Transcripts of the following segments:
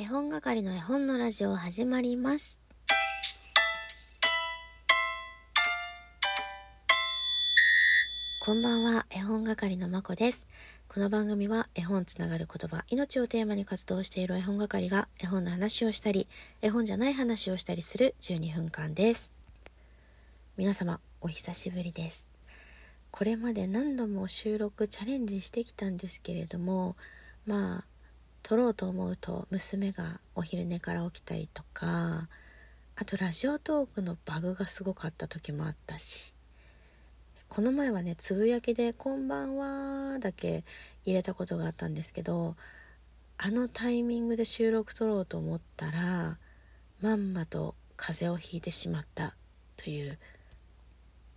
絵本係の絵本のラジオ始まります。こんばんは、絵本係のまこです。この番組は絵本つながる言葉、命をテーマに活動している絵本係が絵本の話をしたり、絵本じゃない話をしたりする12分間です。皆様、お久しぶりです。これまで何度も収録チャレンジしてきたんですけれども、まあ、撮ろうと思うと娘がお昼寝から起きたりとかあとラジオトークのバグがすごかった時もあったしこの前はねつぶやきで「こんばんは」だけ入れたことがあったんですけどあのタイミングで収録撮ろうと思ったらまんまと風邪をひいてしまったという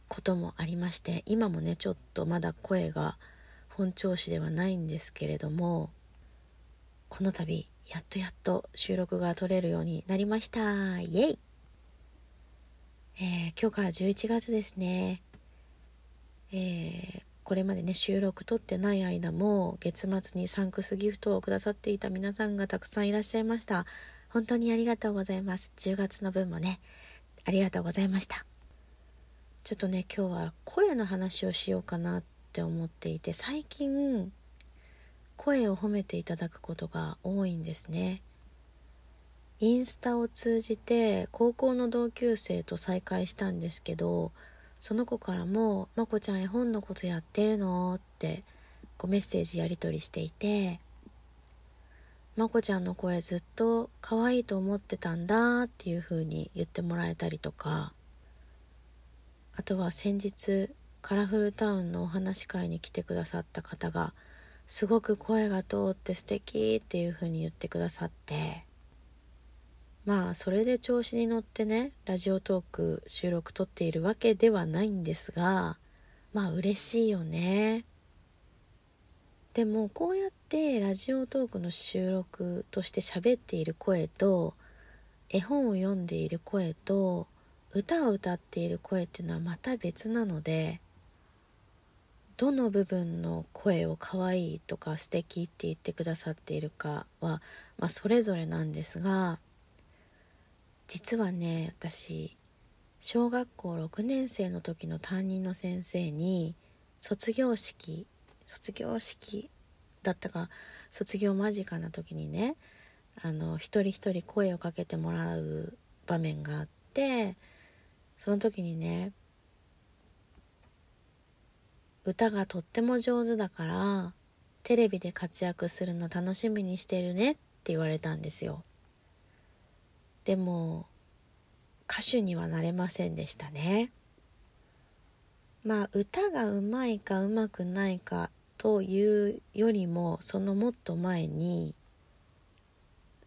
こともありまして今もねちょっとまだ声が本調子ではないんですけれどもこの度やっとやっと収録が撮れるようになりました。イエイ、えー今日から11月ですね。えーこれまでね収録撮ってない間も月末にサンクスギフトをくださっていた皆さんがたくさんいらっしゃいました。本当にありがとうございます。10月の分もねありがとうございました。ちょっとね今日は声の話をしようかなって思っていて最近声を褒めていただくことが多いんですねインスタを通じて高校の同級生と再会したんですけどその子からも「まこちゃん絵本のことやってるの?」ってこうメッセージやり取りしていて「まこちゃんの声ずっと可愛いと思ってたんだ」っていう風に言ってもらえたりとかあとは先日カラフルタウンのお話し会に来てくださった方がすごく声が通って素敵っていう風に言ってくださって。まあそれで調子に乗ってねラジオトーク収録撮っているわけではないんですがまあ嬉しいよね。でもこうやってラジオトークの収録として喋っている声と絵本を読んでいる声と歌を歌っている声っていうのはまた別なのでどの部分の声を可愛いとか素敵って言ってくださっているかは、まあ、それぞれなんですが実はね私小学校6年生の時の担任の先生に卒業式卒業式だったか卒業間近な時にねあの一人一人声をかけてもらう場面があってその時にね歌がとっても上手だからテレビで活躍するの楽しみにしてるねって言われたんですよ。でも歌手にはなれませんでしたね。まあ歌がうまいかうまくないかというよりもそのもっと前に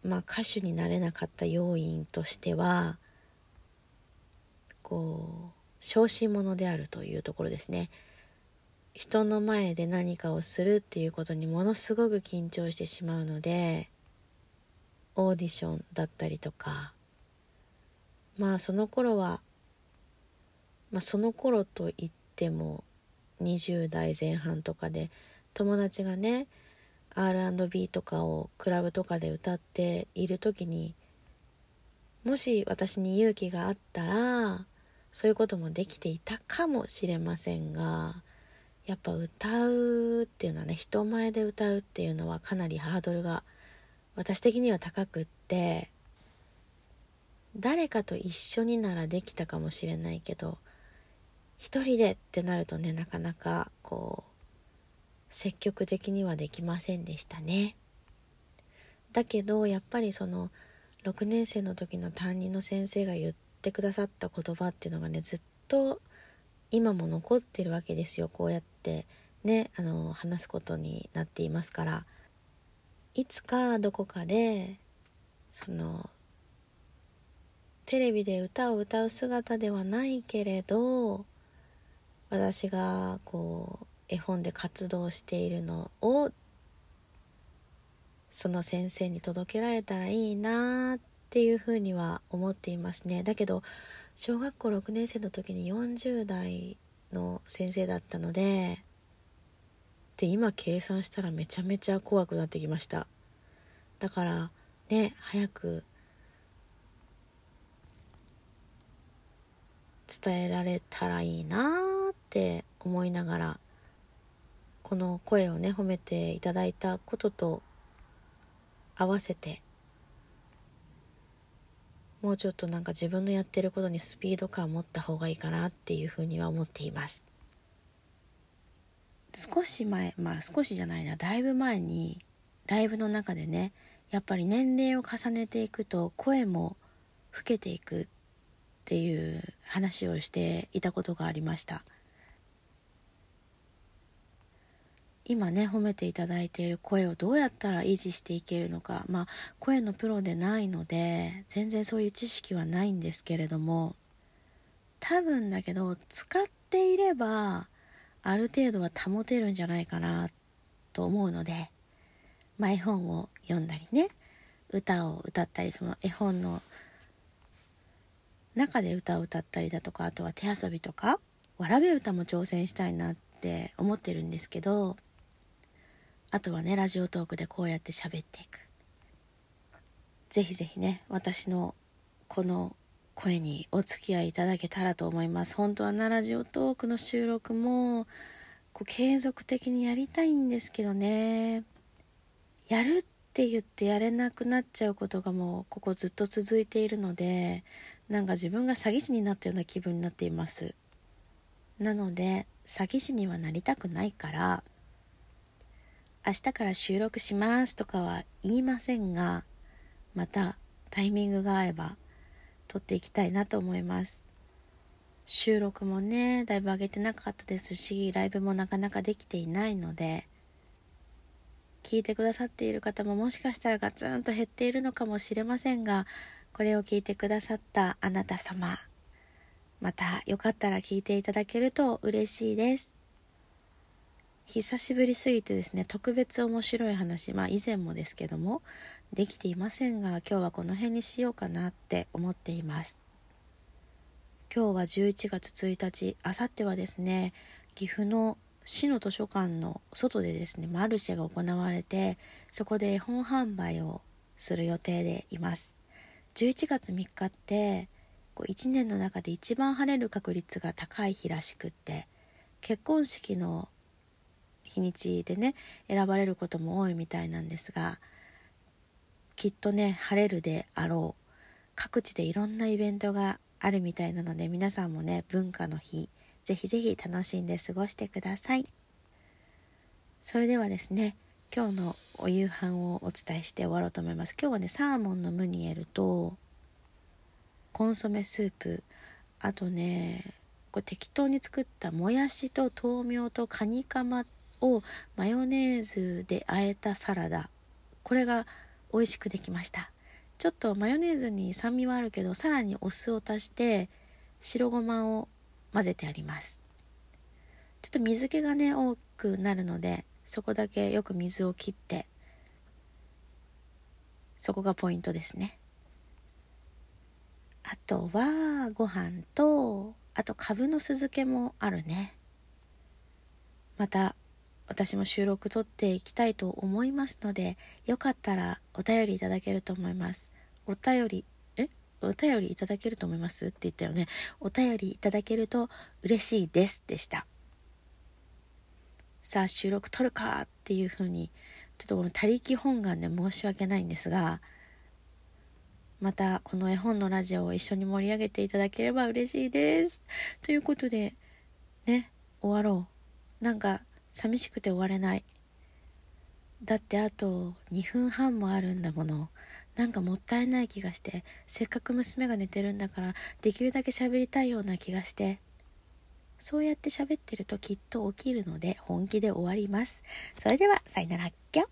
まあ歌手になれなかった要因としてはこう小心者であるというところですね。人の前で何かをするっていうことにものすごく緊張してしまうのでオーディションだったりとかまあその頃はまあその頃といっても20代前半とかで友達がね R&B とかをクラブとかで歌っている時にもし私に勇気があったらそういうこともできていたかもしれませんがやっぱ歌うっていうのはね人前で歌うっていうのはかなりハードルが私的には高くって誰かと一緒にならできたかもしれないけど一人でってなるとねなかなかこう積極的にはできませんでしたね。だけどやっぱりその6年生の時の担任の先生が言ってくださった言葉っていうのがねずっと今も残ってるわけですよ。こうやってってねあの話すことになっていますからいつかどこかでそのテレビで歌を歌う姿ではないけれど私がこう絵本で活動しているのをその先生に届けられたらいいなっていうふうには思っていますね。だけど小学校6年生の時に40代の先生だったのでで今計算したらめちゃめちゃ怖くなってきました。だからね早く伝えられたらいいなって思いながらこの声をね褒めていただいたことと合わせてもうちょっとなんか自分のやってることにスピード感を持った方がいいかなっていうふうには思っています。少し前まあ少しじゃないな。だいぶ前にライブの中でねやっぱり年齢を重ねていくと声も老けていくっていう話をしていたことがありました。今ね褒めていただいている声をどうやったら維持していけるのか。まあ声のプロでないので全然そういう知識はないんですけれども。多分だけど使っていればある程度は保てるんじゃないかなと思うので、ま、絵本を読んだりね。歌を歌ったりその絵本の中で歌を歌ったりだとかあとは手遊びとか。わらべ歌も挑戦したいなって思ってるんですけど。あとはねラジオトークでこうやって喋っていく。ぜひぜひね私のこの声にお付き合いいただけたらと思います。本当はなラジオトークの収録もこう継続的にやりたいんですけどね。やるって言ってやれなくなっちゃうことがもうここずっと続いているのでなんか自分が詐欺師になったような気分になっています。なので詐欺師にはなりたくないから明日から収録しますとかは言いませんが、またタイミングが合えば撮っていきたいなと思います。収録もね、だいぶ上げてなかったですし、ライブもなかなかできていないので、聞いてくださっている方ももしかしたらガツンと減っているのかもしれませんが、これを聞いてくださったあなた様、またよかったら聞いていただけると嬉しいです。久しぶりすぎてですね特別面白い話まあ以前もですけどもできていませんが今日はこの辺にしようかなって思っています。今日は11月1日あさってはですね岐阜の市の図書館の外でですねマルシェが行われてそこで絵本販売をする予定でいます。11月3日ってこう1年の中で一番晴れる確率が高い日らしくって結婚式の日にちでね選ばれることも多いみたいなんですがきっとね晴れるであろう各地でいろんなイベントがあるみたいなので皆さんもね文化の日ぜひぜひ楽しんで過ごしてください。それではですね今日のお夕飯をお伝えして終わろうと思います。今日はねサーモンのムニエルとコンソメスープあとねこう適当に作ったもやしと豆苗とカニカマをマヨネーズで和えたサラダ。これが美味しくできました。ちょっとマヨネーズに酸味はあるけどさらにお酢を足して白ごまを混ぜてあります。ちょっと水気がね多くなるのでそこだけよく水を切ってそこがポイントですね。あとはご飯とあとかぶの酢漬けもあるね。また私も収録撮っていきたいと思いますので、よかったらお便りいただけると思います。お便り、え？お便りいただけると思います？って言ったよね。お便りいただけると嬉しいですでした。さあ、収録撮るかっていう風に、ちょっとこの他力本願で申し訳ないんですが、またこの絵本のラジオを一緒に盛り上げていただければ嬉しいです。ということで、ね、終わろう。なんか寂しくて終われない。だってあと2分半もあるんだもの。なんかもったいない気がして。せっかく娘が寝てるんだからできるだけ喋りたいような気がして。そうやって喋ってるときっと起きるので本気で終わります。それではさよなら。っきょ